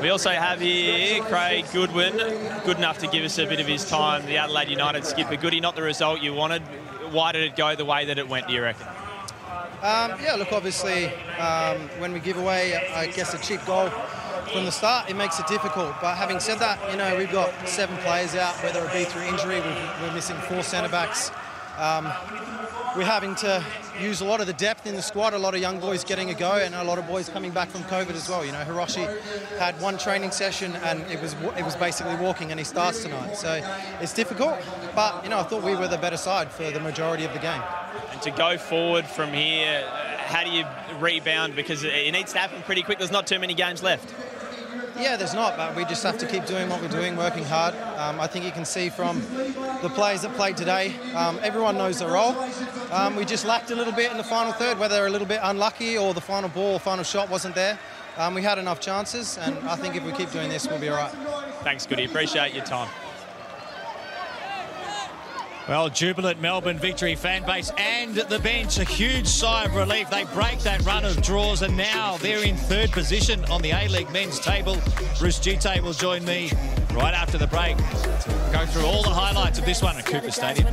We also have here Craig Goodwin, good enough to give us a bit of his time. The Adelaide United skipper. Goody, not the result you wanted. Why did it go the way that it went, do you reckon? Um, yeah, look, obviously, um, when we give away, I guess, a cheap goal from the start, it makes it difficult. But having said that, you know, we've got seven players out, whether it be through injury, we're missing four centre backs. Um, we're having to use a lot of the depth in the squad, a lot of young boys getting a go, and a lot of boys coming back from COVID as well. You know, Hiroshi had one training session and it was it was basically walking, and he starts tonight. So it's difficult, but you know, I thought we were the better side for the majority of the game. And to go forward from here, how do you rebound? Because it needs to happen pretty quick. There's not too many games left. Yeah, there's not, but we just have to keep doing what we're doing, working hard. Um, I think you can see from the players that played today, um, everyone knows their role. Um, we just lacked a little bit in the final third, whether a little bit unlucky or the final ball, final shot wasn't there. Um, we had enough chances, and I think if we keep doing this, we'll be all right. Thanks, Goody. Appreciate your time. Well, jubilant Melbourne victory fan base and the bench, a huge sigh of relief. They break that run of draws and now they're in third position on the A-League men's table. Bruce Djite will join me right after the break go through all the highlights of this one at Coopers Stadium.